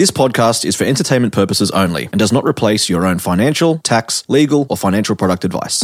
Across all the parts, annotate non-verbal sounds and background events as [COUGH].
This podcast is for entertainment purposes only and does not replace your own financial, tax, legal, or financial product advice.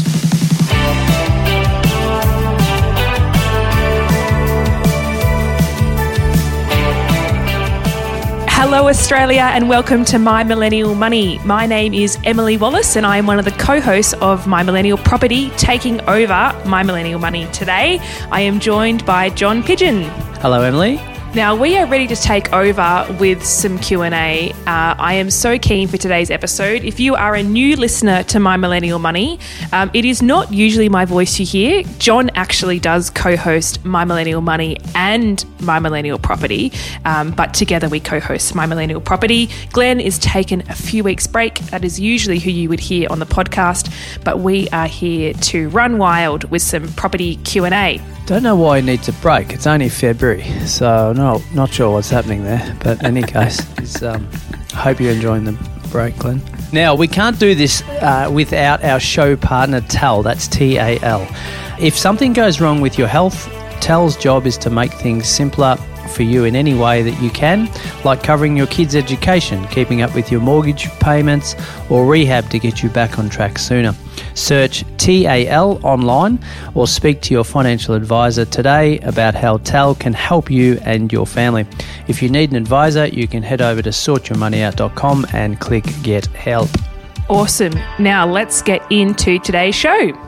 Hello, Australia, and welcome to My Millennial Money. My name is Emily Wallace, and I am one of the co hosts of My Millennial Property, taking over My Millennial Money. Today, I am joined by John Pidgeon. Hello, Emily. Now we are ready to take over with some Q and A. Uh, I am so keen for today's episode. If you are a new listener to My Millennial Money, um, it is not usually my voice you hear. John actually does co-host My Millennial Money and My Millennial Property, um, but together we co-host My Millennial Property. Glen is taken a few weeks break. That is usually who you would hear on the podcast, but we are here to run wild with some property Q and A. Don't know why he needs a break. It's only February, so no, not sure what's happening there. But in any [LAUGHS] case, it's, um, I hope you're enjoying the break, Glen. Now we can't do this uh, without our show partner TAL. That's T A L. If something goes wrong with your health, TAL's job is to make things simpler for you in any way that you can, like covering your kids' education, keeping up with your mortgage payments, or rehab to get you back on track sooner. Search TAL online or speak to your financial advisor today about how TAL can help you and your family. If you need an advisor, you can head over to sortyourmoneyout.com and click Get Help. Awesome. Now let's get into today's show.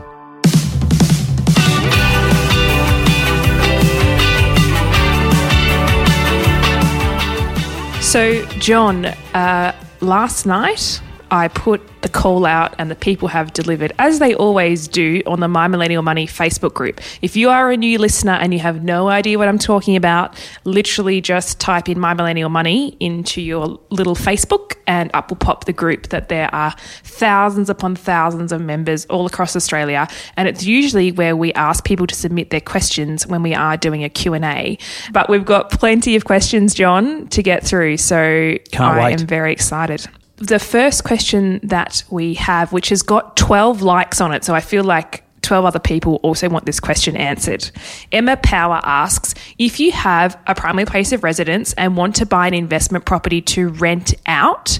So, John, uh, last night I put the call out and the people have delivered, as they always do, on the My Millennial Money Facebook group. If you are a new listener and you have no idea what I'm talking about, literally just type in My Millennial Money into your little Facebook and up will pop the group that there are thousands upon thousands of members all across Australia. And it's usually where we ask people to submit their questions when we are doing a Q&A. But we've got plenty of questions, John, to get through. So Can't I wait. am very excited the first question that we have, which has got 12 likes on it, so I feel like 12 other people also want this question answered. Emma Power asks If you have a primary place of residence and want to buy an investment property to rent out,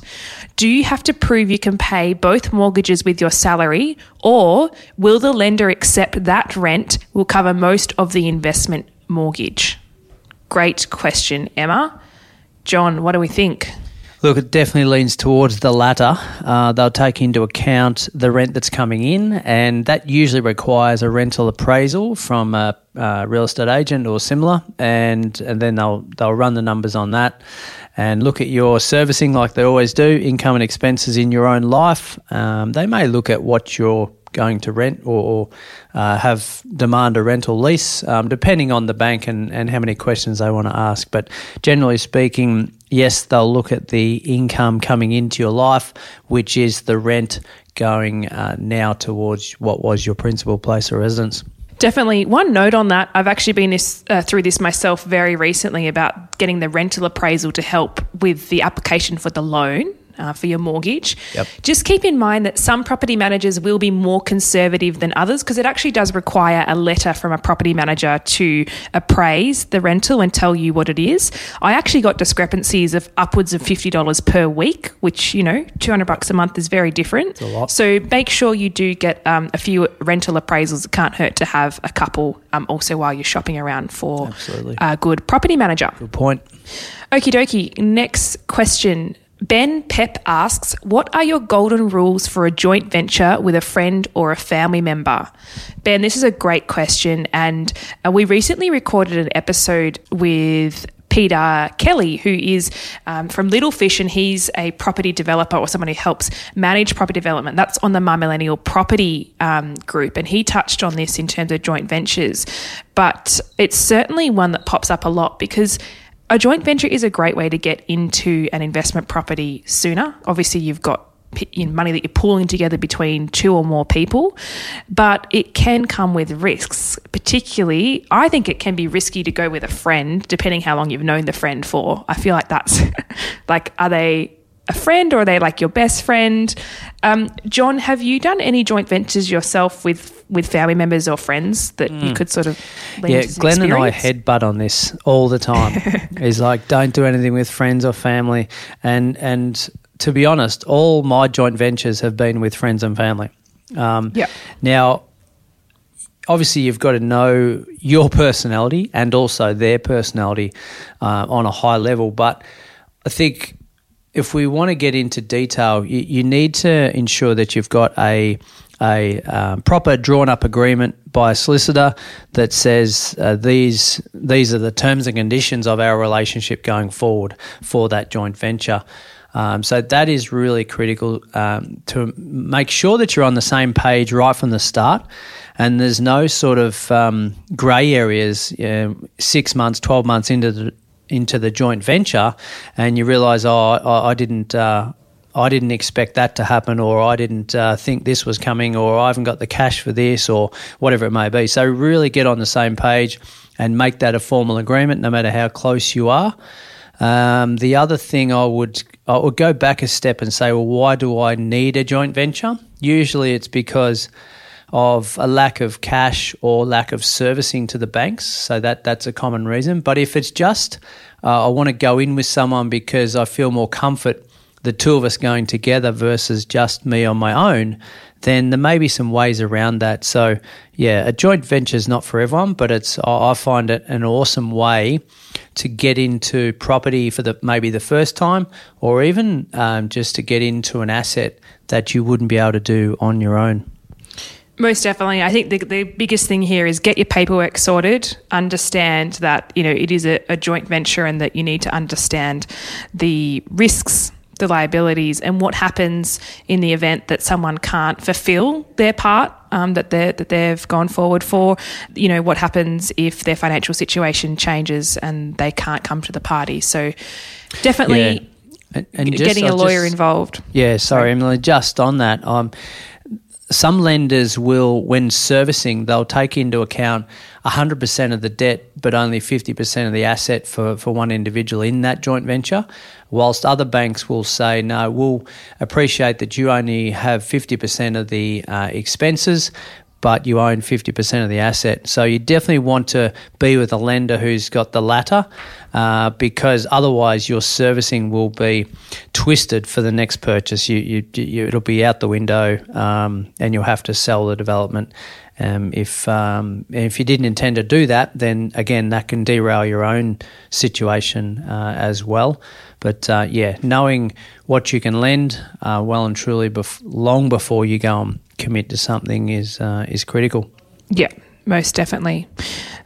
do you have to prove you can pay both mortgages with your salary, or will the lender accept that rent will cover most of the investment mortgage? Great question, Emma. John, what do we think? Look, it definitely leans towards the latter. Uh, they'll take into account the rent that's coming in, and that usually requires a rental appraisal from a, uh real estate agent or similar, and and then they'll they'll run the numbers on that, and look at your servicing like they always do, income and expenses in your own life. Um, they may look at what you're going to rent or, uh, have demand a rental lease, um, depending on the bank and, and how many questions they want to ask. But generally speaking, yes, they'll look at the income coming into your life, which is the rent going uh, now towards what was your principal place of residence. Definitely. One note on that, I've actually been this, uh, through this myself very recently about getting the rental appraisal to help with the application for the loan. Uh, for your mortgage. Yep. Just keep in mind that some property managers will be more conservative than others because it actually does require a letter from a property manager to appraise the rental and tell you what it is. I actually got discrepancies of upwards of $50 per week, which, you know, 200 bucks a month is very different. So make sure you do get um, a few rental appraisals. It can't hurt to have a couple um, also while you're shopping around for Absolutely. a good property manager. Good point. Okie dokie. Next question. Ben Pep asks, What are your golden rules for a joint venture with a friend or a family member? Ben, this is a great question. And uh, we recently recorded an episode with Peter Kelly, who is um, from Little Fish, and he's a property developer or someone who helps manage property development. That's on the My Millennial Property um, group, and he touched on this in terms of joint ventures. But it's certainly one that pops up a lot because a joint venture is a great way to get into an investment property sooner. Obviously, you've got money that you're pooling together between two or more people, but it can come with risks. Particularly, I think it can be risky to go with a friend, depending how long you've known the friend for. I feel like that's [LAUGHS] like, are they a friend or are they like your best friend? Um, John, have you done any joint ventures yourself with with family members or friends that mm. you could sort of yeah Glen and I headbutt on this all the time. [LAUGHS] He's like, don't do anything with friends or family, and and to be honest, all my joint ventures have been with friends and family. Um, yeah. Now, obviously, you've got to know your personality and also their personality uh, on a high level. But I think if we want to get into detail, you, you need to ensure that you've got a a um, proper drawn up agreement by a solicitor that says uh, these these are the terms and conditions of our relationship going forward for that joint venture. Um, so that is really critical um, to make sure that you're on the same page right from the start, and there's no sort of um, grey areas. six months, twelve months into the into the joint venture, and you realise, oh, I, I didn't. Uh, I didn't expect that to happen, or I didn't uh, think this was coming, or I haven't got the cash for this, or whatever it may be. So, really get on the same page and make that a formal agreement, no matter how close you are. Um, the other thing I would I would go back a step and say, well, why do I need a joint venture? Usually, it's because of a lack of cash or lack of servicing to the banks. So that that's a common reason. But if it's just uh, I want to go in with someone because I feel more comfort the two of us going together versus just me on my own, then there may be some ways around that. So, yeah, a joint venture is not for everyone, but it's I find it an awesome way to get into property for the maybe the first time, or even um, just to get into an asset that you wouldn't be able to do on your own. Most definitely. I think the, the biggest thing here is get your paperwork sorted, understand that, you know, it is a, a joint venture and that you need to understand the risks the liabilities and what happens in the event that someone can't fulfill their part um, that they that they've gone forward for. You know what happens if their financial situation changes and they can't come to the party. So definitely. Yeah. And, and just, getting a lawyer just, involved. Yeah, sorry, Emily. Just on that, um, some lenders will, when servicing, they'll take into account 100% of the debt, but only 50% of the asset for, for one individual in that joint venture. Whilst other banks will say, no, we'll appreciate that you only have 50% of the uh, expenses, but you own 50% of the asset. So you definitely want to be with a lender who's got the latter uh, because otherwise your servicing will be twisted for the next purchase. You, you, you it'll be out the window um, and you'll have to sell the development. Um, if um, if you didn't intend to do that, then again that can derail your own situation uh, as well. But uh, yeah, knowing what you can lend uh, well and truly bef- long before you go and commit to something is uh, is critical. Yeah, most definitely.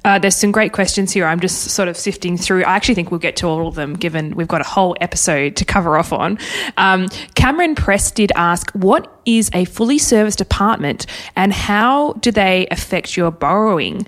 Uh, there's some great questions here. I'm just sort of sifting through. I actually think we'll get to all of them, given we've got a whole episode to cover off on. Um, Cameron Press did ask, "What is a fully serviced apartment, and how do they affect your borrowing?"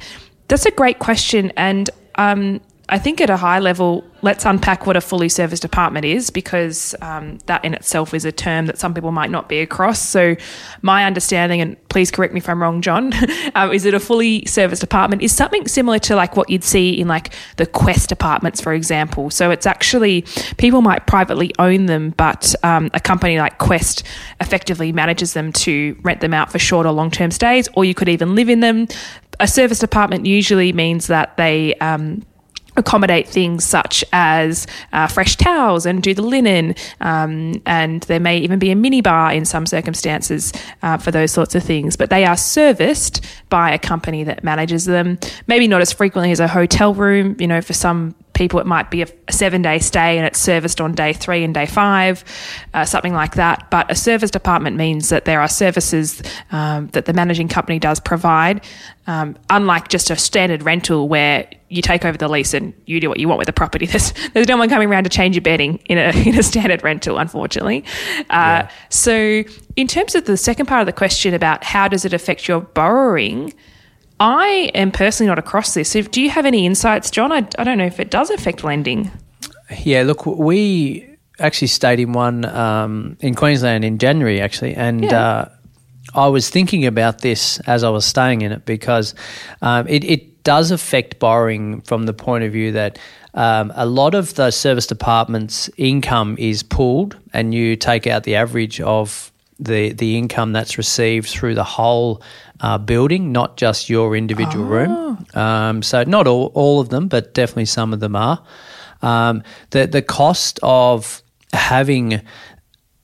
That's a great question, and um, I think at a high level, let's unpack what a fully serviced apartment is because um, that in itself is a term that some people might not be across. So, my understanding, and please correct me if I'm wrong, John, [LAUGHS] um, is that a fully serviced apartment is something similar to like what you'd see in like the Quest apartments, for example. So, it's actually people might privately own them, but um, a company like Quest effectively manages them to rent them out for short or long term stays, or you could even live in them. A serviced apartment usually means that they um, accommodate things such as uh, fresh towels and do the linen. Um, and there may even be a minibar in some circumstances uh, for those sorts of things. But they are serviced by a company that manages them. Maybe not as frequently as a hotel room. You know, for some people, it might be a, seven day stay and it's serviced on day three and day five, uh, something like that. But a serviced apartment means that there are services um, that the managing company does provide, um, unlike just a standard rental where you take over the lease and you do what you want with the property. [LAUGHS] There's, there's no one coming around to change your bedding in a, [LAUGHS] in a standard rental, unfortunately. Uh, yeah. So, in terms of the second part of the question about how does it affect your borrowing, I am personally not across this. do you have any insights, John? I, I don't know if it does affect lending. Yeah, look, we actually stayed in one um, in Queensland in January, actually, and Yeah. uh, I was thinking about this as I was staying in it because um, it, it does affect borrowing from the point of view that um, a lot of the serviced apartment's income is pooled, and you take out the average of the the income that's received through the whole uh, building, not just your individual room. Um, so not all all of them, but definitely some of them are. Um, the the cost of having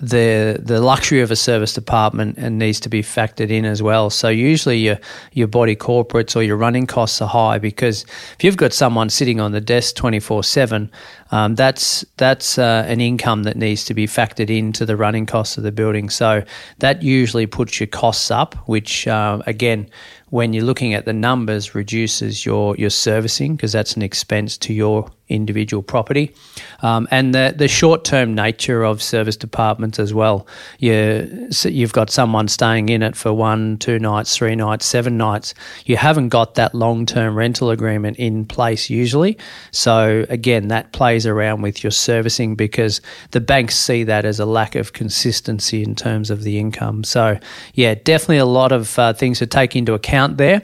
the the luxury of a serviced apartment and needs to be factored in as well. So usually your your body corporates or your running costs are high because if you've got someone sitting on the desk twenty four seven, um, that's that's uh, an income that needs to be factored into the running costs of the building. So that usually puts your costs up, which uh, again. When you're looking at the numbers, reduces your your servicing because that's an expense to your individual property, um, and the the short term nature of serviced apartments as well. You you've got someone staying in it for one, two nights, three nights, seven nights. You haven't got that long term rental agreement in place usually. So again, that plays around with your servicing because the banks see that as a lack of consistency in terms of the income. So yeah, definitely a lot of uh, things to take into account there.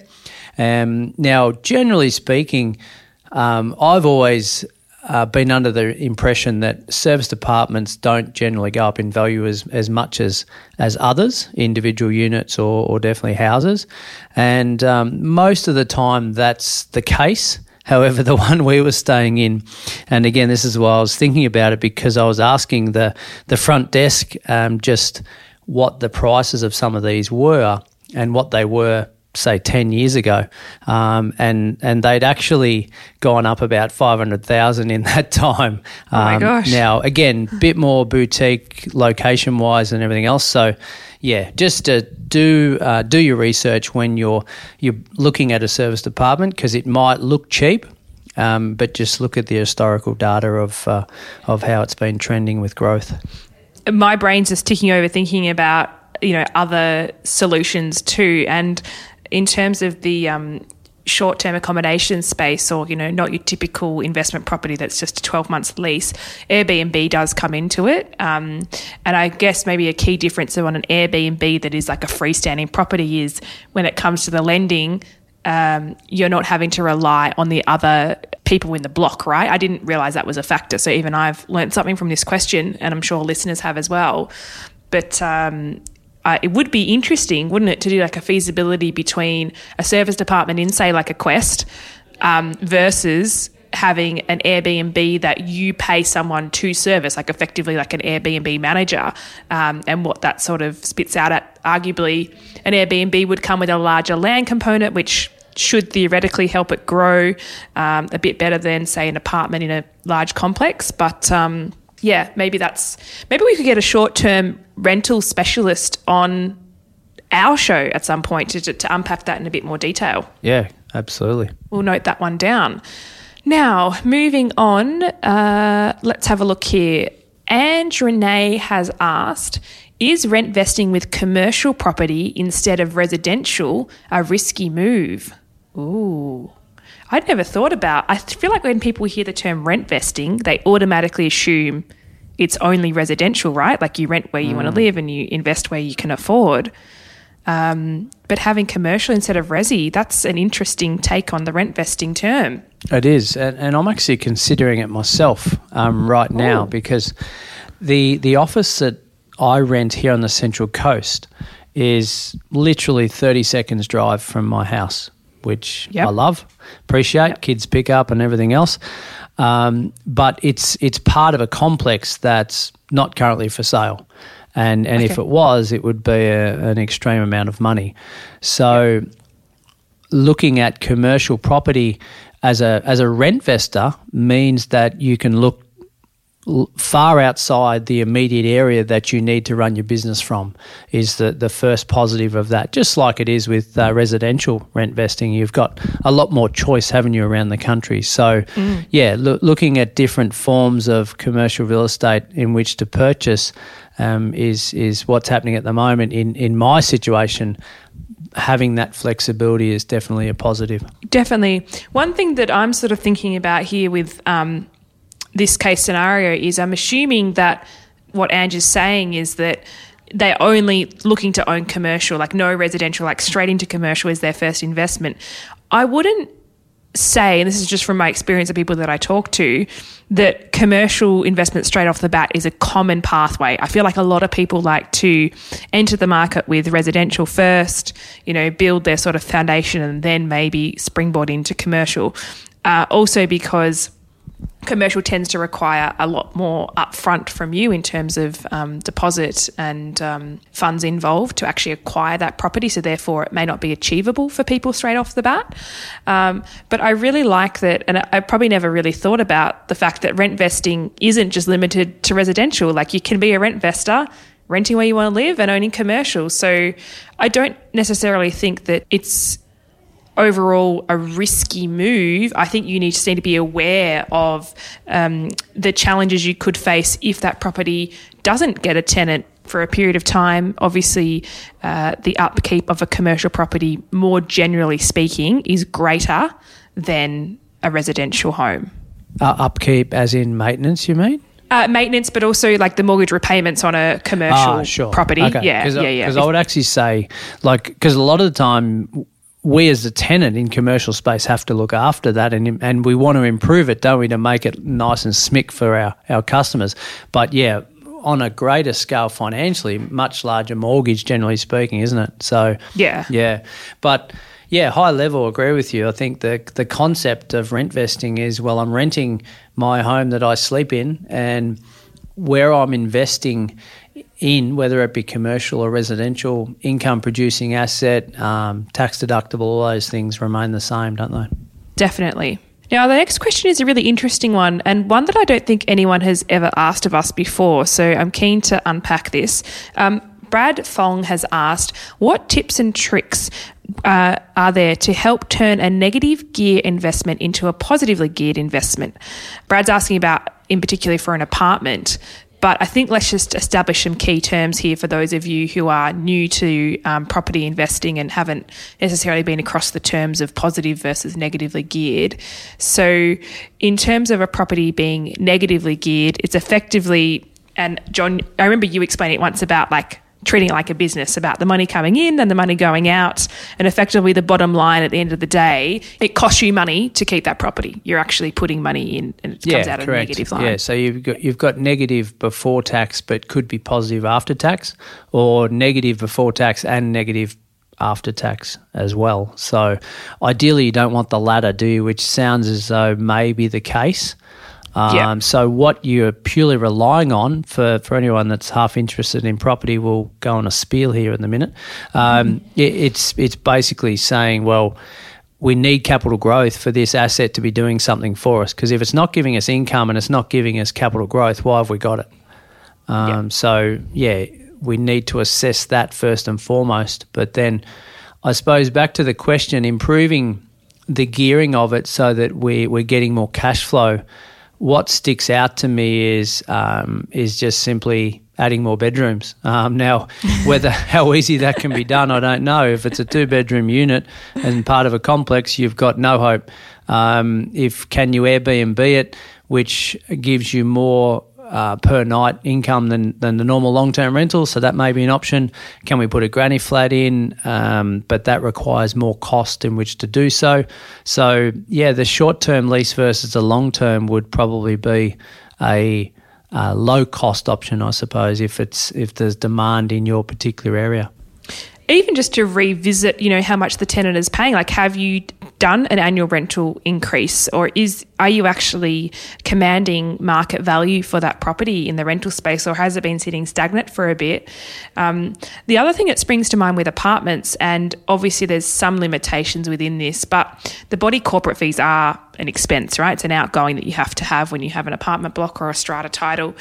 Um, now, generally speaking, um, I've always uh, been under the impression that serviced apartments don't generally go up in value as, as much as as others, individual units or, or definitely houses, and um, most of the time that's the case. [LAUGHS] However, the one we were staying in, and again, this is why I was thinking about it because I was asking the the front desk um, just what the prices of some of these were and what they were say 10 years ago. Um, and and they'd actually gone up about 500,000 in [LAUGHS] that time. Oh my Um, gosh. now again bit more boutique location wise and everything else. So yeah just to do uh, do your research when you're you're looking at a serviced apartment because it might look cheap um, but just look at the historical data of uh, of how it's been trending with growth. My brain's just ticking over thinking about you know other solutions too. And in terms of the um, short-term accommodation space or you know not your typical investment property that's just a 12 months lease airbnb does come into it um, and i guess maybe a key difference on an airbnb that is like a freestanding property is when it comes to the lending um, you're not having to rely on the other people in the block, right? I didn't realize that was a factor. So even I've learned something from this question, and I'm sure listeners have as well. But um, uh, it would be interesting, wouldn't it, to do like a feasibility between a serviced apartment in, say, like a Quest um, versus having an Airbnb that you pay someone to service, like effectively like an Airbnb manager, um, and what that sort of spits out at. Arguably, an Airbnb would come with a larger land component, which should theoretically help it grow um, a bit better than, say, an apartment in a large complex. But um, yeah, maybe that's maybe we could get a short term rental specialist on our show at some point to, to, unpack that in a bit more detail. yeah absolutely We'll note that one down. Now, moving on, uh, let's have a look here. Ange Renee has asked Is rent vesting with commercial property instead of residential a risky move? Ooh. I'd never thought about. I feel like when people hear the term rent vesting, they automatically assume it's only residential, right? Like you rent where you want to live and you invest where you can afford. Um, but having commercial instead of resi, that's an interesting take on the rent vesting term. It is, and, and I'm actually considering it myself um, right now Ooh. because the the office that I rent here on the Central Coast is literally 30 seconds drive from my house, which Yep. I love, appreciate. Kids pick up and everything else, um, but it's it's part of a complex that's not currently for sale. And, and if it was, it would be a, an extreme amount of money. So, looking at commercial property as a as a rent vestor means that you can look far outside the immediate area that you need to run your business from is the, the first positive of that. Just like it is with uh, residential rent vesting, you've got a lot more choice, haven't you, around the country? So, yeah, loo- looking at different forms of commercial real estate in which to purchase um, is is what's happening at the moment. In in my situation, having that flexibility is definitely a positive. Definitely. One thing that I'm sort of thinking about here with um, this case scenario is I'm assuming that what Ange is saying is that they're only looking to own commercial, like no residential, like straight into commercial is their first investment. I wouldn't say, and this is just from my experience of people that I talk to, that commercial investment straight off the bat is a common pathway. I feel like a lot of people like to enter the market with residential first, you know, build their sort of foundation and then maybe springboard into commercial. Uh, also, because commercial tends to require a lot more upfront from you in terms of um, deposit and um, funds involved to actually acquire that property. So therefore, it may not be achievable for people straight off the bat. Um, but I really like that, and I probably never really thought about the fact that rent vesting isn't just limited to residential. Like you can be a rent vestor. Renting where you want to live and owning commercial. So I don't necessarily think that it's overall a risky move, I think you need to need to be aware of um, the challenges you could face if that property doesn't get a tenant for a period of time. Obviously, uh, the upkeep of a commercial property, more generally speaking, is greater than a residential home. Uh, upkeep, as in maintenance, you mean? Uh, maintenance, but also like the mortgage repayments on a commercial Ah, sure. property. Okay. Yeah, yeah, I, yeah. Because I would actually say, like, because a lot of the time, we as a tenant in commercial space have to look after that, and and we want to improve it, don't we, to make it nice and smick for our our customers. But yeah. On a greater scale financially, much larger mortgage, generally speaking, isn't it? So, Yeah. yeah. But yeah, high level, agree with you. I think the the concept of rent vesting is well, I'm renting my home that I sleep in, and where I'm investing in, whether it be commercial or residential, income producing asset, um, tax deductible, all those things remain the same, don't they? Definitely. Now, the next question is a really interesting one and one that I don't think anyone has ever asked of us before. So I'm keen to unpack this. Um, Brad Fong has asked, What tips and tricks uh, are there to help turn a negative gear investment into a positively geared investment? Brad's asking about, in particular, for an apartment. But I think let's just establish some key terms here for those of you who are new to um, property investing and haven't necessarily been across the terms of positive versus negatively geared. So, in terms of a property being negatively geared, it's effectively, and John, I remember you explaining it once about like treating it like a business about the money coming in and the money going out and effectively the bottom line at the end of the day it costs you money to keep that property you're actually putting money in and it comes out of a negative line Yeah, so you've got you've got negative before tax, but could be positive after tax, or negative before tax and negative after tax as well. So ideally, you don't want the latter, do you? Which sounds as though may be the case. Um, Yeah. So what you're purely relying on for, for anyone that's half interested in property, we'll go on a spiel here in a minute. Um, it, it's it's basically saying, well, we need capital growth for this asset to be doing something for us. Because if it's not giving us income and it's not giving us capital growth, why have we got it? Um, So yeah, we need to assess that first and foremost. But then, I suppose back to the question, improving the gearing of it so that we we're getting more cash flow. What sticks out to me is um, is just simply adding more bedrooms. Um, now, [LAUGHS] whether how easy that can be done, I don't know. If it's a two bedroom unit and part of a complex, you've got no hope. Um, if can you Airbnb it, which gives you more uh, per night income than, than the normal long term rental. So that may be an option. Can we put a granny flat in? Um, but that requires more cost in which to do so. So, yeah, the short term lease versus the long term would probably be a, a low cost option, I suppose, if it's if there's demand in your particular area. Even just to revisit, you know, how much the tenant is paying. Like, have you done an annual rental increase, or is are you actually commanding market value for that property in the rental space, or has it been sitting stagnant for a bit? Um, the other thing that springs to mind with apartments, and obviously there's some limitations within this, but the body corporate fees are an expense, right? It's an outgoing that you have to have when you have an apartment block or a strata title.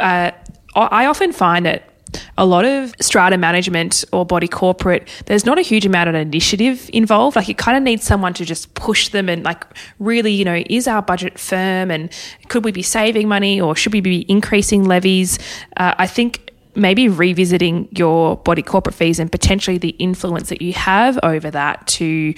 Uh, I often find that a lot of strata management or body corporate, there's not a huge amount of initiative involved. Like, it kind of needs someone to just push them and, like, really, you know, is our budget firm and could we be saving money or should we be increasing levies? Uh, I think maybe revisiting your body corporate fees and potentially the influence that you have over that to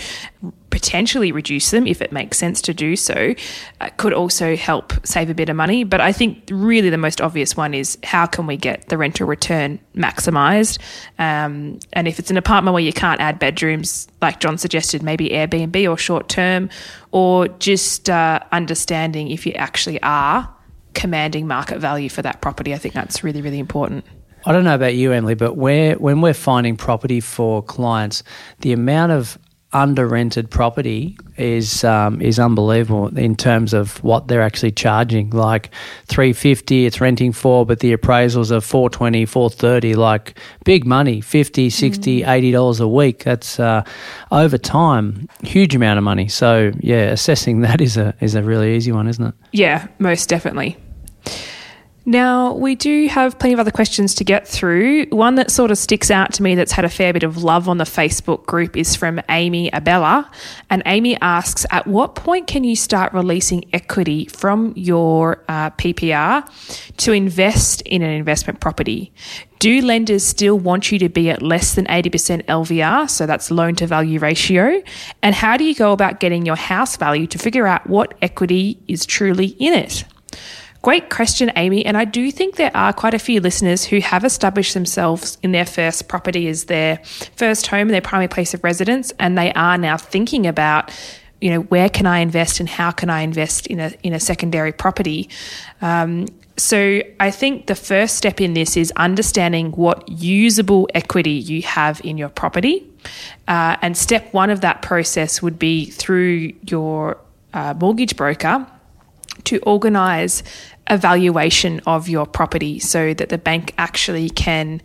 potentially reduce them if it makes sense to do so. Uh, could also help save a bit of money. But I think really the most obvious one is how can we get the rental return maximised? Um, and if it's an apartment where you can't add bedrooms, like John suggested, maybe Airbnb or short term, or just uh, understanding if you actually are commanding market value for that property. I think that's really, really important. I don't know about you, Emily, but where when we're finding property for clients, the amount of under rented property is um, is unbelievable in terms of what they're actually charging. Like three fifty, it's renting for, but the appraisals are 420, 430, like big money, 50 60 mm. 80 dollars a week. That's uh, over time, huge amount of money. So yeah, assessing [LAUGHS] that is a is a really easy one, isn't it? Yeah, most definitely. Now, we do have plenty of other questions to get through. One that sort of sticks out to me that's had a fair bit of love on the Facebook group is from Amy Abella. And Amy asks At what point can you start releasing equity from your uh, PPR to invest in an investment property? Do lenders still want you to be at less than 80% LVR, so that's loan to value ratio? And how do you go about getting your house value to figure out what equity is truly in it? Great question, Amy. And I do think there are quite a few listeners who have established themselves in their first property as their first home, their primary place of residence, and they are now thinking about you know where can I invest and how can I invest in a in a secondary property. Um, so I think the first step in this is understanding what usable equity you have in your property, uh, and step one of that process would be through your uh, mortgage broker to organise a valuation of your property so that the bank actually can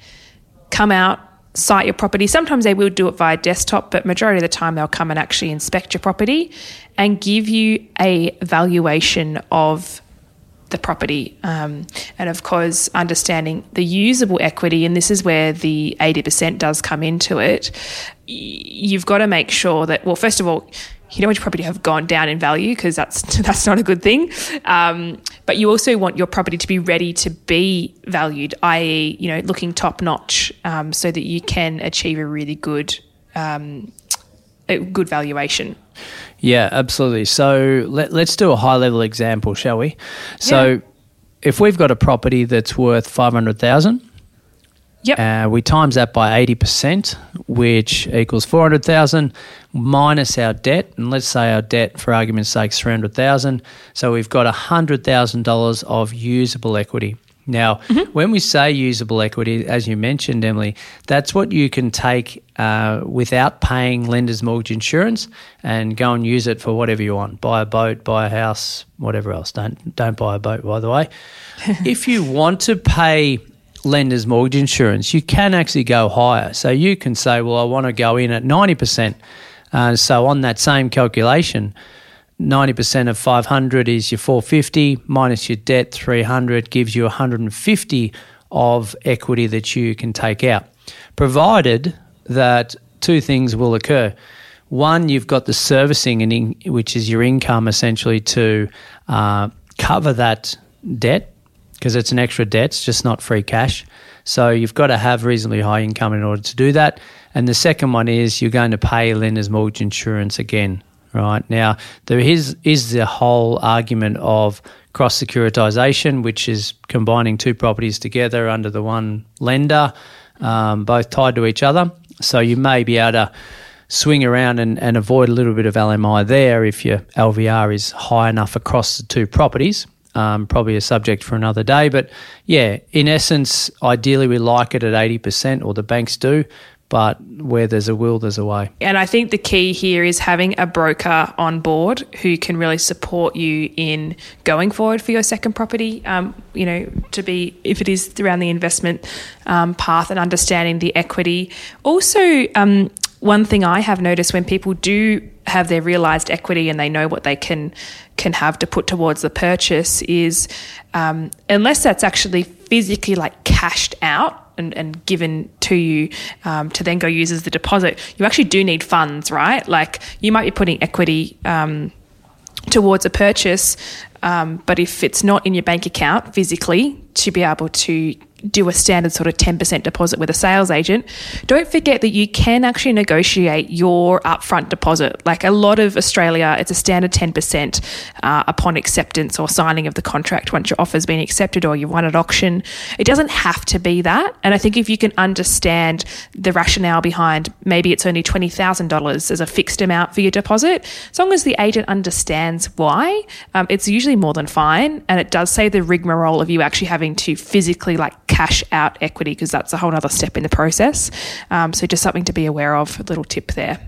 come out site your property. Sometimes they will do it via desktop, but majority of the time they'll come and actually inspect your property and give you a valuation of the property. Um, and of course, understanding the usable equity, and this is where the 80% does come into it. You've got to make sure that, well, first of all, you don't want your property to have gone down in value because that's [LAUGHS] that's not a good thing. Um, but you also want your property to be ready to be valued, i.e., you know, looking top notch, um, so that you can achieve a really good um, a good valuation. Yeah, absolutely. So let, us do a high level example, shall we? So yeah. if we've got a property that's worth five hundred thousand Yep. Uh, we times that by 80%, which equals 400,000 minus our debt. And let's say our debt, for argument's sake, is 300,000. So we've got $100,000 of usable equity. Now, mm-hmm. when we say usable equity, as you mentioned, Emily, that's what you can take uh, without paying lender's mortgage insurance and go and use it for whatever you want. Buy a boat, buy a house, whatever else. Don't don't buy a boat, by the way. [LAUGHS] if you want to pay lender's mortgage insurance, you can actually go higher. So you can say, well, I want to go in at 90%. Uh, so on that same calculation, 90% of 500 is your 450 minus your debt 300 gives you 150 of equity that you can take out provided that two things will occur one you've got the servicing and in, which is your income essentially to uh, cover that debt because it's an extra debt, it's just not free cash. So you've got to have reasonably high income in order to do that. And the second one is you're going to pay lender's mortgage insurance again, right? Now, there is, is the whole argument of cross securitization, which is combining two properties together under the one lender, um, both tied to each other. So you may be able to swing around and, and avoid a little bit of LMI there if your LVR is high enough across the two properties um, probably a subject for another day. But yeah, in essence, ideally we like it at 80%, or the banks do. But where there's a will, there's a way. And I think the key here is having a broker on board who can really support you in going forward for your second property. Um, you know, to be, if it is around the investment um, path and understanding the equity. Also, um, one thing I have noticed when people do have their realized equity and they know what they can can have to put towards the purchase is um, unless that's actually physically like cashed out and, and given to you um, to then go use as the deposit, you actually do need funds, right? Like you might be putting equity um, towards a purchase, Um, but if it's not in your bank account physically, to be able to do a standard sort of 10% deposit with a sales agent, don't forget that you can actually negotiate your upfront deposit. Like a lot of Australia, it's a standard 10% uh, upon acceptance or signing of the contract once your offer's been accepted or you won at auction. It doesn't have to be that. And I think if you can understand the rationale behind maybe it's only $20,000 as a fixed amount for your deposit, as long as the agent understands why, um, it's usually more than fine. And it does save the rigmarole of you actually having to physically like cash out equity because that's a whole other step in the process. Um, so just something to be aware of, a little tip there.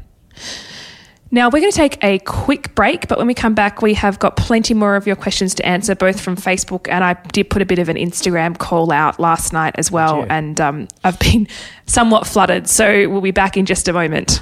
Now, we're going to take a quick break, but when we come back, we have got plenty more of your questions to answer, both from Facebook and I did put a bit of an Instagram call out last night as well. And um, I've been somewhat flooded. So we'll be back in just a moment.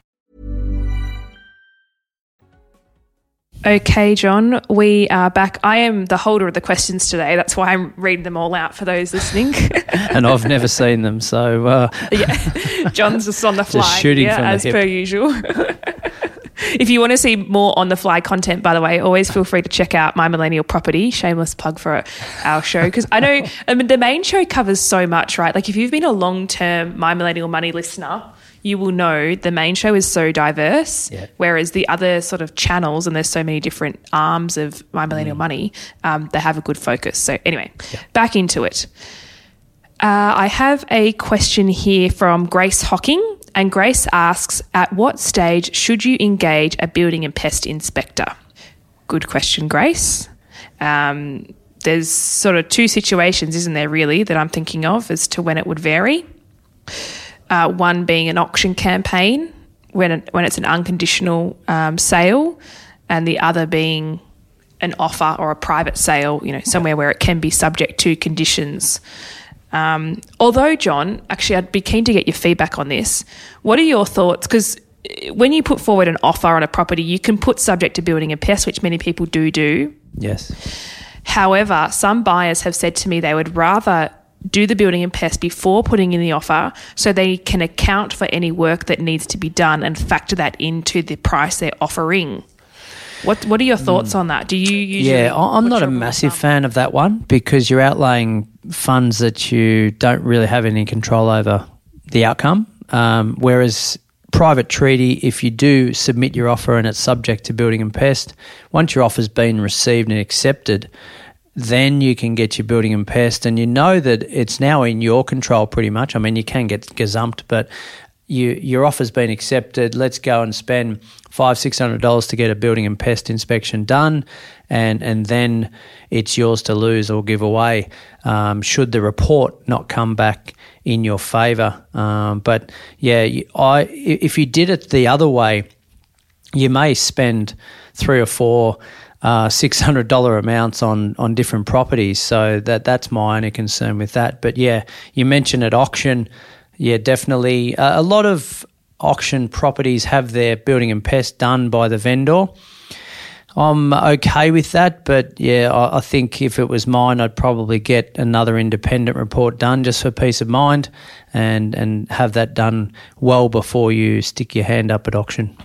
Okay, John, we are back. I am the holder of the questions today. That's why I'm reading them all out for those listening. [LAUGHS] and I've never seen them, so uh, [LAUGHS] yeah, John's just on the fly, just shooting yeah, from the as per usual. [LAUGHS] if you want to see more on the fly content, by the way, always feel free to check out my millennial property. Shameless plug for our show because I know I mean, the main show covers so much, right? Like if you've been a long term my millennial money listener. You will know the main show is so diverse, Yeah. whereas the other sort of channels, and there's so many different arms of My Millennial Money, um, they have a good focus. So, anyway, back into it. Uh, I have a question here from Grace Hocking, and Grace asks At what stage should you engage a building and pest inspector? Good question, Grace. Um, there's sort of two situations, isn't there, really, that I'm thinking of as to when it would vary. Uh, one being an auction campaign when it, when it's an unconditional um, sale, and the other being an offer or a private sale, you know, somewhere where it can be subject to conditions. Um, although, John, actually, I'd be keen to get your feedback on this. What are your thoughts? Because when you put forward an offer on a property, you can put subject to building and pest, which many people do do. yes. However, some buyers have said to me they would rather do the building and pest before putting in the offer so they can account for any work that needs to be done and factor that into the price they're offering. What what are your thoughts on that? Do you usually Yeah, I'm not a your rule of massive fan of that one because you're outlaying funds that you don't really have any control over the outcome. Um, whereas private treaty, if you do submit your offer and it's subject to building and pest, once your offer's been received and accepted, then you can get your building and pest, and you know that it's now in your control pretty much. I mean, you can get gazumped, but you, your offer's been accepted. Let's go and spend five, six hundred dollars to get a building and pest inspection done, and and then it's yours to lose or give away. Um, should the report not come back in your favour, um, but yeah, I if you did it the other way, you may spend three or four uh, six hundred dollar amounts on on different properties. So that that's my only concern with that. But yeah, you mentioned at auction, yeah, definitely uh, a lot of auction properties have their building and pest done by the vendor. I'm okay with that, but yeah, I, I think if it was mine, I'd probably get another independent report done just for peace of mind, and and have that done well before you stick your hand up at auction.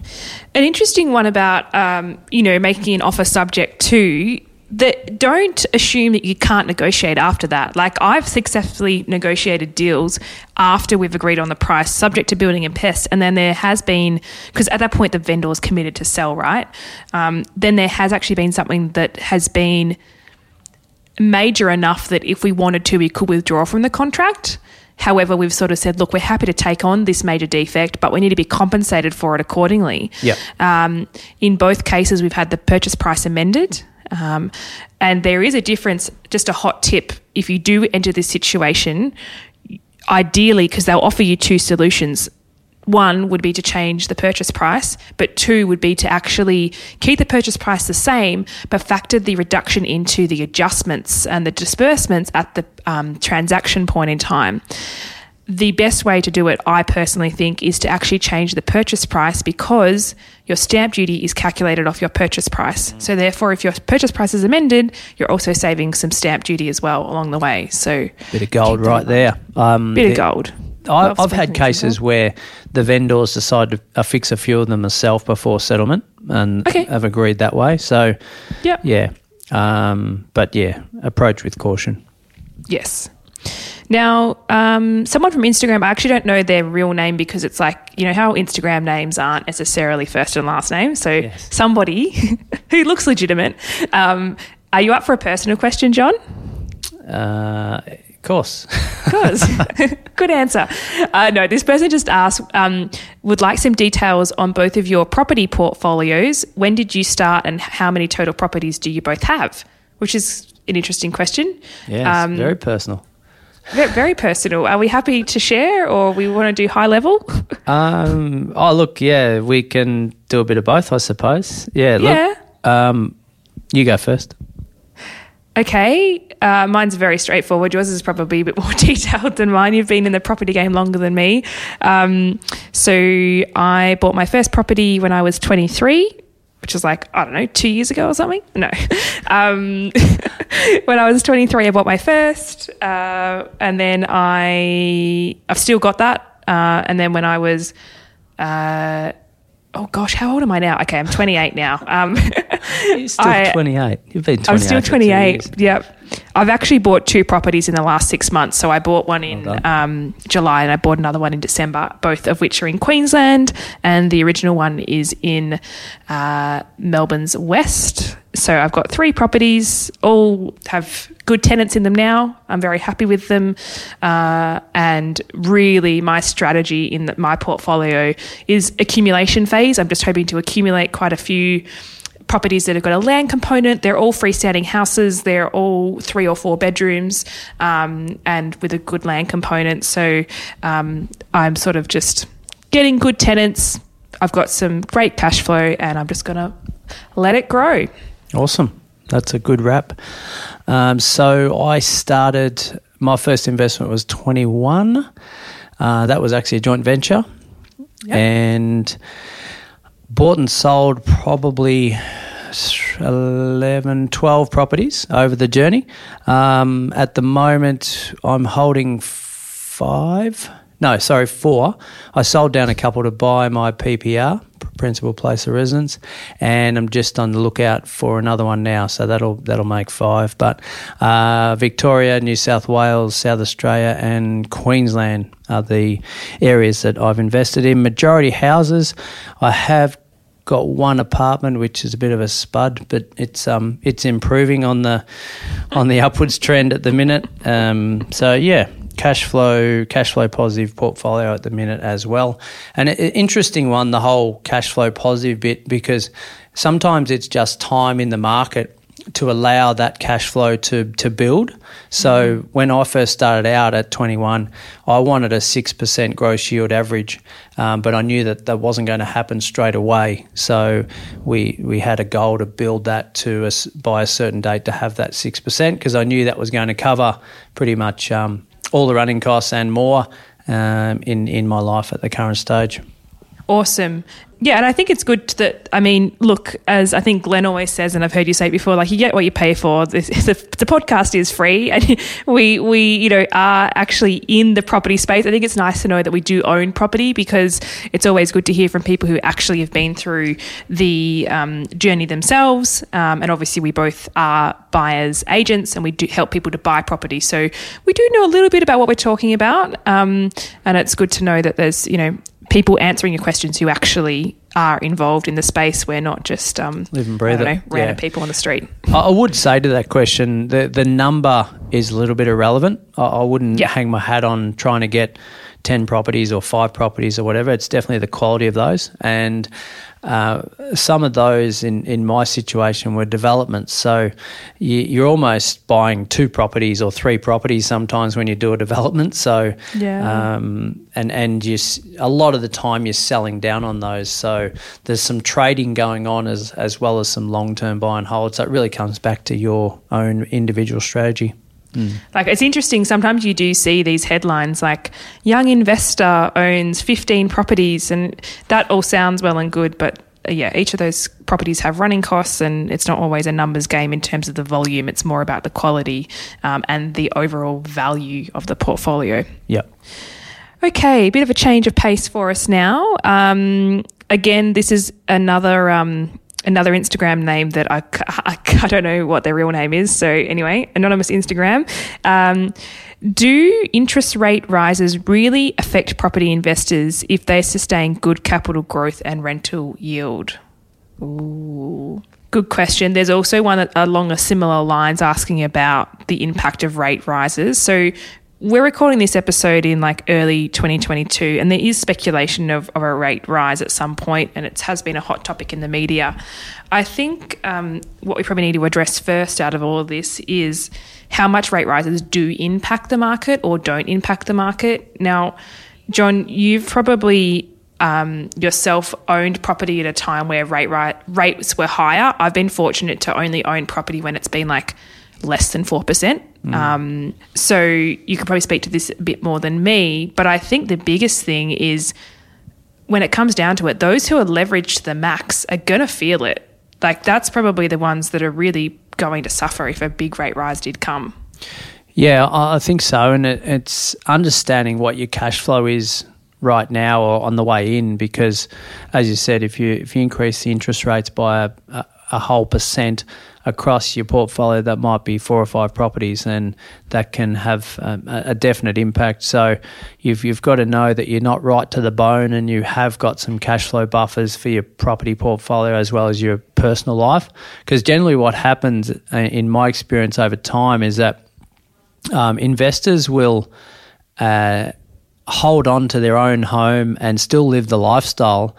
An interesting one about um, you know making an offer subject to that don't assume that you can't negotiate after that. Like I've successfully negotiated deals after we've agreed on the price, subject to building and pest, and then there has been because at that point the vendor is committed to sell, right? Um, then there has actually been something that has been major enough that if we wanted to, we could withdraw from the contract. However, we've sort of said, look, we're happy to take on this major defect, but we need to be compensated for it accordingly. Yep. Um, in both cases, we've had the purchase price amended. Um, and there is a difference, just a hot tip. If you do enter this situation, ideally, because they'll offer you two solutions. One would be to change the purchase price, but two would be to actually keep the purchase price the same, but factor the reduction into the adjustments and the disbursements at the um, transaction point in time the best way to do it, I personally think, is to actually change the purchase price because your stamp duty is calculated off your purchase price. So, therefore, if your purchase price is amended, you're also saving some stamp duty as well along the way. So, Bit of gold right there. Um, Bit of gold. I, I've had cases where the vendors decide to affix a few of them myself before settlement and Okay. have agreed that way. So, Yep. yeah. Um, but yeah, approach with caution. Yes. Now, um, someone from Instagram, I actually don't know their real name because it's like, you know, how Instagram names aren't necessarily first and last name. So Yes. somebody [LAUGHS] who looks legitimate. Um, are you up for a personal question, John? Uh, of course. Because [LAUGHS] good answer. Uh, no, this person just asked, um, would like some details on both of your property portfolios. When did you start, and how many total properties do you both have? Which is an interesting question. yes, Um, very personal. Very, personal. Are we happy to share, or we want to do high level? [LAUGHS] Um, oh, look, yeah, we can do a bit of both, I suppose. Yeah, Yeah. look. Um, you go first. Okay, uh, mine's very straightforward. Yours is probably a bit more [LAUGHS] detailed than mine. You've been in the property game longer than me. Um, so I bought my first property when I was 23, which was like, I don't know, two years ago or something. No. [LAUGHS] Um, [LAUGHS] when I was 23, I bought my first. Uh, and then I, I've still got that. Uh, and then when I was, uh, oh gosh, how old am I now? Okay, I'm 28 now. Um, [LAUGHS] You're still I- 28. You've been 28. I'm still for two years. 28. Yep. I've actually bought two properties in the last six months. So I bought one in done. um, July and I bought another one in December, both of which are in Queensland. And the original one is in uh, Melbourne's West. So I've got three properties, all have good tenants in them now. I'm very happy with them. Uh, and really, my strategy in the, my portfolio is accumulation phase. I'm just hoping to accumulate quite a few properties that have got a land component. They're all freestanding houses. They're all three or four bedrooms um, and with a good land component. So um, I'm sort of just getting good tenants. I've got some great cash flow and I'm just going to let it grow. Awesome. That's a good wrap. Um, so I started, my first investment was 21. Uh, that was actually a joint venture. And bought and sold probably 11, 12 properties over the journey. Um, at the moment, I'm holding five. No, sorry, four. I sold down a couple to buy my PPR, principal place of residence, and I'm just on the lookout for another one now. So that'll that'll make five. But uh, Victoria, New South Wales, South Australia, and Queensland are the areas that I've invested in. Majority houses. I have got one apartment which is a bit of a spud, but it's um it's improving on the on the [LAUGHS] upwards trend at the minute. Um, so yeah, cash flow cash flow positive portfolio at the minute as well, and an interesting one the whole cash flow positive bit because sometimes it's just time in the market to allow that cash flow to to build. So when I first started out at 21, I wanted a six percent gross yield average, um, but I knew that that wasn't going to happen straight away. So we we had a goal to build that to us by a certain date to have that six percent because I knew that was going to cover pretty much um, all the running costs and more um, in in my life at the current stage. Awesome. Yeah, and I think it's good that I mean, look, as I think Glen always says, and I've heard you say it before, like you get what you pay for. The, the, the, podcast is free, and [LAUGHS] we we you know are actually in the property space. I think it's nice to know that we do own property because it's always good to hear from people who actually have been through the um, journey themselves. Um, and obviously, we both are buyers agents, and we do help people to buy property. So we do know a little bit about what we're talking about, um, and it's good to know that there's you know people answering your questions who actually are involved in the space. We're not just um, live and breathe know, random Yeah. people on the street. I would say to that question, the the number is a little bit irrelevant. I, I wouldn't Yeah. hang my hat on trying to get ten properties or five properties or whatever. It's definitely the quality of those, and uh, some of those in, in my situation were developments. So you, you're almost buying two properties or three properties sometimes when you do a development. So Yeah. um, and and you a lot of the time you're selling down on those. So there's some trading going on as as well as some long term buy and hold. So it really comes back to your own individual strategy. Like it's interesting. Sometimes you do see these headlines like "young investor owns 15 properties," and that all sounds well and good, but uh, yeah, each of those properties have running costs, and it's not always a numbers game in terms of the volume. It's more about the quality um, and the overall value of the portfolio. Yep. Okay, a bit of a change of pace for us now. Um, again, this is another um, another Instagram name that I [LAUGHS] I don't know what their real name is. So anyway, anonymous Instagram. Um, do interest rate rises really affect property investors if they sustain good capital growth and rental yield? Ooh. Good question. There's also one along a similar lines asking about the impact of rate rises. So we're recording this episode in like early 2022, and there is speculation of, of a rate rise at some point, and it has been a hot topic in the media. I think um, what we probably need to address first out of all of this is how much rate rises do impact the market or don't impact the market. Now, John, you've probably um, yourself owned property at a time where rate ri- rates were higher. I've been fortunate to only own property when it's been like less than 4%. Um, so you could probably speak to this a bit more than me. But I think the biggest thing is when it comes down to it, those who are leveraged to the max are going to feel it. Like that's probably the ones that are really going to suffer if a big rate rise did come. Yeah, I I think so, and it, it's understanding what your cash flow is right now or on the way in, because as you said, if you if you increase the interest rates by a, a, a whole percent across your portfolio, that might be four or five properties, and that can have um, a, definite impact. So you've you've got to know that you're not right to the bone, and you have got some cash flow buffers for your property portfolio as well as your personal life. Because generally, what happens uh, in my experience over time is that um, investors will uh, hold on to their own home and still live the lifestyle.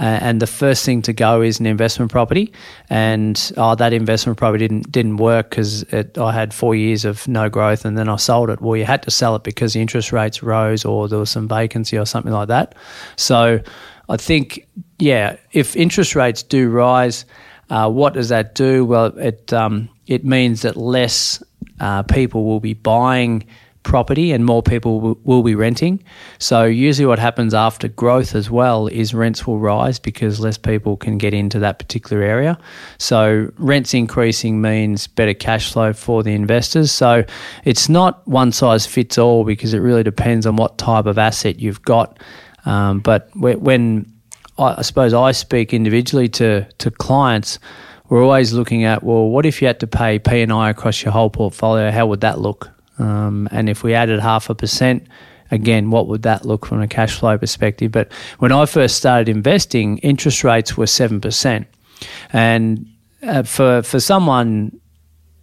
Uh, and the first thing to go is an investment property, and oh, that investment property didn't didn't work because I had four years of no growth, and then I sold it. Well, you had to sell it because the interest rates rose, or there was some vacancy, or something like that. So, I think, yeah, if interest rates do rise, uh, what does that do? Well, it um, it means that less uh, people will be buying property and more people will, will be renting. So usually what happens after growth as well is rents will rise because less people can get into that particular area. So rents increasing means better cash flow for the investors. So it's not one size fits all because it really depends on what type of asset you've got. Um, but when I I suppose I speak individually to to clients, we're always looking at well, what if you had to pay P and I across your whole portfolio? How would that look? Um, and if we added half a percent, again, what would that look from a cash flow perspective? But when I first started investing, interest rates were seven percent, and uh, for for someone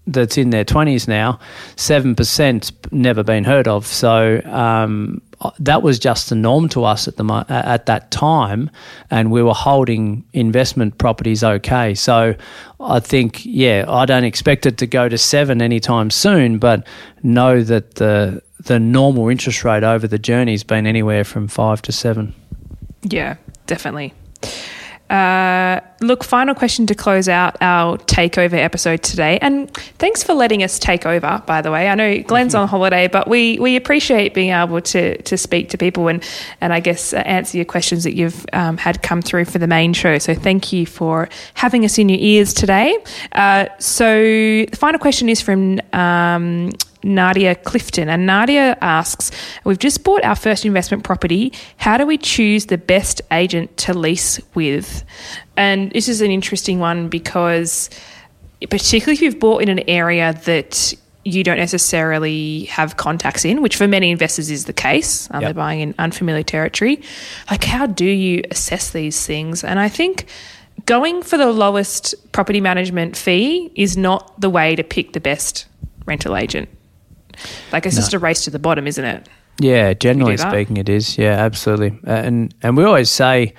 that's in their 20s now, 7% never been heard of. So um, that was just the norm to us at, the, at that time, and we were holding investment properties okay. So I think, yeah, I don't expect it to go to 7 anytime soon, but know that the, the normal interest rate over the journey has been anywhere from 5 to 7. Yeah, definitely. Uh, look, final question to close out our takeover episode today. And thanks for letting us take over, by the way. I know Glen's on holiday, but we, we appreciate being able to, to speak to people and, and I guess uh, answer your questions that you've um, had come through for the main show. So thank you for having us in your ears today. Uh, so the final question is from. Um, Nadia Clifton. And Nadia asks We've just bought our first investment property. How do we choose the best agent to lease with? And this is an interesting one because, particularly if you've bought in an area that you don't necessarily have contacts in, which for many investors is the case. Um, Yep. They're buying in unfamiliar territory. Like, how do you assess these things? And I think going for the lowest property management fee is not the way to pick the best rental agent. Like, it's just a race to the bottom, isn't it? Yeah, generally speaking, it is. Yeah, absolutely. Uh, and and we always say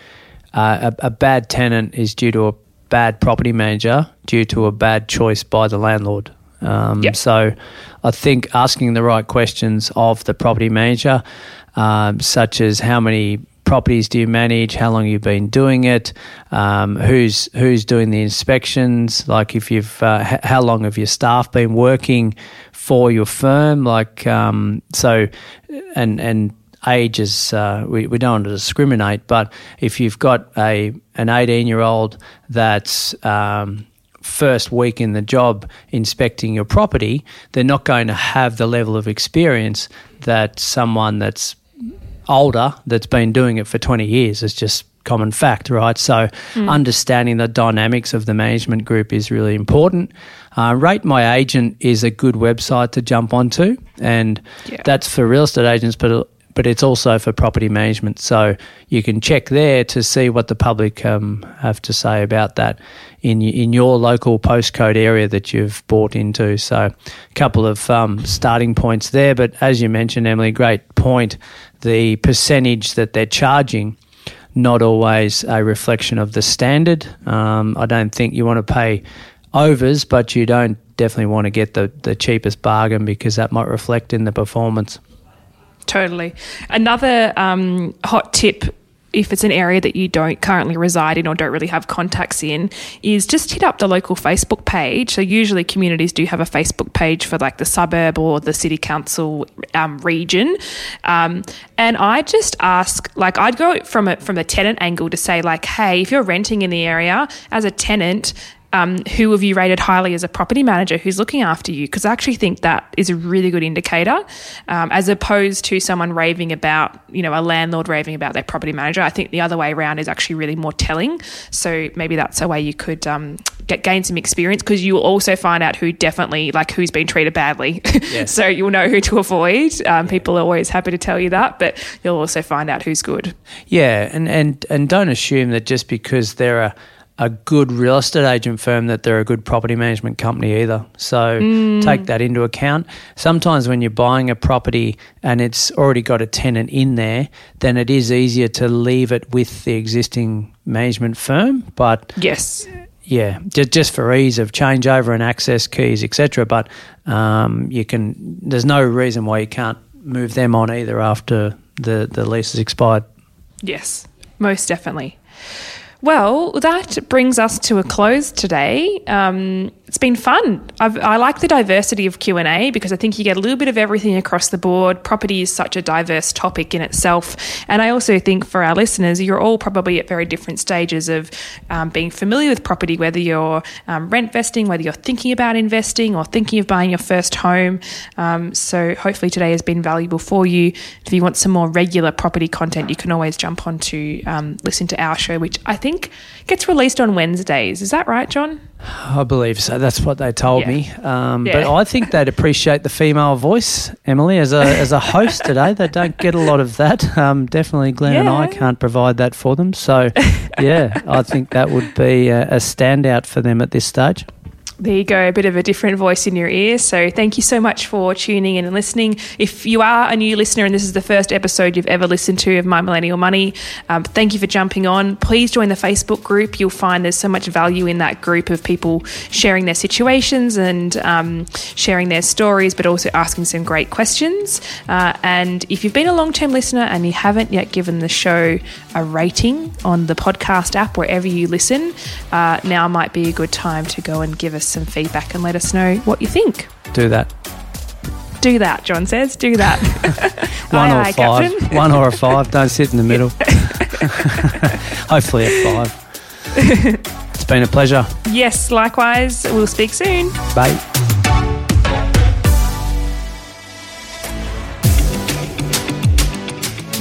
uh, a, a bad tenant is due to a bad property manager due to a bad choice by the landlord. Um, Yep. So, I think asking the right questions of the property manager, um, such as how many properties do you manage, how long you've been doing it, um, who's who's doing the inspections, like if you've uh, h- how long have your staff been working for your firm, like um, so, and and age is uh, we, we don't want to discriminate, but if you've got a an 18 year old that's um, first week in the job inspecting your property, they're not going to have the level of experience that someone that's older that's been doing it for 20 years is just common fact, right? So understanding the dynamics of the management group is really important. Uh, Rate My Agent is a good website to jump onto, and Yeah. that's for real estate agents, but but it's also for property management. So you can check there to see what the public um, have to say about that in in your local postcode area that you've bought into. So a couple of um, starting points there. But as you mentioned, Emily, great point. The percentage that they're charging not always a reflection of the standard. Um, I don't think you want to pay overs, but you don't definitely want to get the, the cheapest bargain because that might reflect in the performance. Totally. Another um, hot tip, if it's an area that you don't currently reside in or don't really have contacts in, is just hit up the local Facebook page. So usually communities do have a Facebook page for like the suburb or the city council um, region, um, and I just ask, like, I'd go from a from a tenant angle to say, like, hey, if you're renting in the area as a tenant um, who have you rated highly as a property manager who's looking after you? Because I actually think that is a really good indicator, um, as opposed to someone raving about, you know, a landlord raving about their property manager. I think the other way around is actually really more telling. So maybe that's a way you could um, get gain some experience because you will also find out who definitely like who's been treated badly. [LAUGHS] so you'll know who to avoid. Um, People are always happy to tell you that, but you'll also find out who's good. Yeah, and, and, and don't assume that just because they're a, a good real estate agent firm that they're a good property management company either. So take that into account. Sometimes when you're buying a property and it's already got a tenant in there, then it is easier to leave it with the existing management firm. But Yes. yeah, just, just for ease of changeover and access keys, etc. But um, you can. There's no reason why you can't move them on either after the the lease has expired. Yes, most definitely. Well, that brings us to a close today. Um, it's been fun. I've, I like the diversity of Q and A because I think you get a little bit of everything across the board. Property is such a diverse topic in itself, and I also think for our listeners, you're all probably at very different stages of um, being familiar with property. Whether you're um, rent vesting, whether you're thinking about investing, or thinking of buying your first home. Um, so hopefully today has been valuable for you. If you want some more regular property content, you can always jump on to um, listen to our show, which I think gets released on Wednesdays. Is that right, John? I believe so. That's what they told Yeah. me. Um, But I think they'd appreciate the female voice, Emily, as a [LAUGHS] as a host today. They don't get a lot of that. Um, definitely, Glen and I can't provide that for them. So, [LAUGHS] yeah, I think that would be a, a standout for them at this stage. There you go, a bit of a different voice in your ear. So, thank you so much for tuning in and listening. If you are a new listener and this is the first episode you've ever listened to of My Millennial Money, um, thank you for jumping on. Please join the Facebook group. You'll find there's so much value in that group of people sharing their situations and um, sharing their stories, but also asking some great questions. Uh, and if you've been a long term listener and you haven't yet given the show a rating on the podcast app, wherever you listen, uh, now might be a good time to go and give us some feedback and let us know what you think. Do that. Do that, John says. Do that. [LAUGHS] One Aye, or aye, five. Captain. [LAUGHS] One or a five. Don't sit in the middle. [LAUGHS] Hopefully a five. it's been a pleasure. Yes, likewise. We'll speak soon. Bye.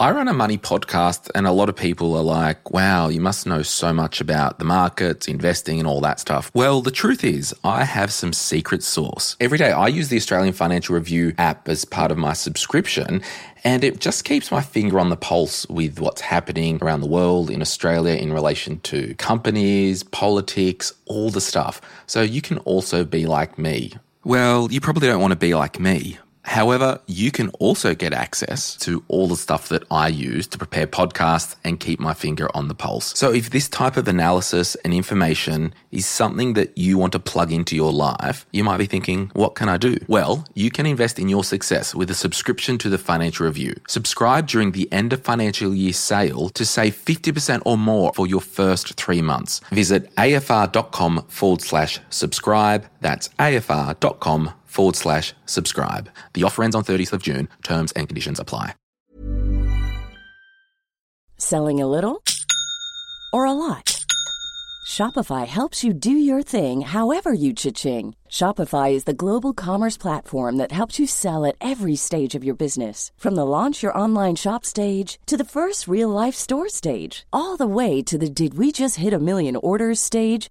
I run a money podcast, and a lot of people are like, wow, you must know so much about the markets, investing, and all that stuff. Well, the truth is, I have some secret sauce. Every day, I use the Australian Financial Review app as part of my subscription, and it just keeps my finger on the pulse with what's happening around the world in Australia in relation to companies, politics, all the stuff. So you can also be like me. Well, you probably don't want to be like me. However, you can also get access to all the stuff that I use to prepare podcasts and keep my finger on the pulse. So if this type of analysis and information is something that you want to plug into your life, you might be thinking, what can I do? Well, you can invest in your success with a subscription to the Financial Review. Subscribe during the end of financial year sale to save 50% or more for your first three months. Visit afr.com forward slash subscribe. That's afr.com forward slash subscribe. The offer ends on 30th of June. Terms and conditions apply. Selling a little or a lot? Shopify helps you do your thing however you cha-ching. Shopify is the global commerce platform that helps you sell at every stage of your business. From the launch your online shop stage to the first real life store stage, all the way to the did we just hit a million orders stage.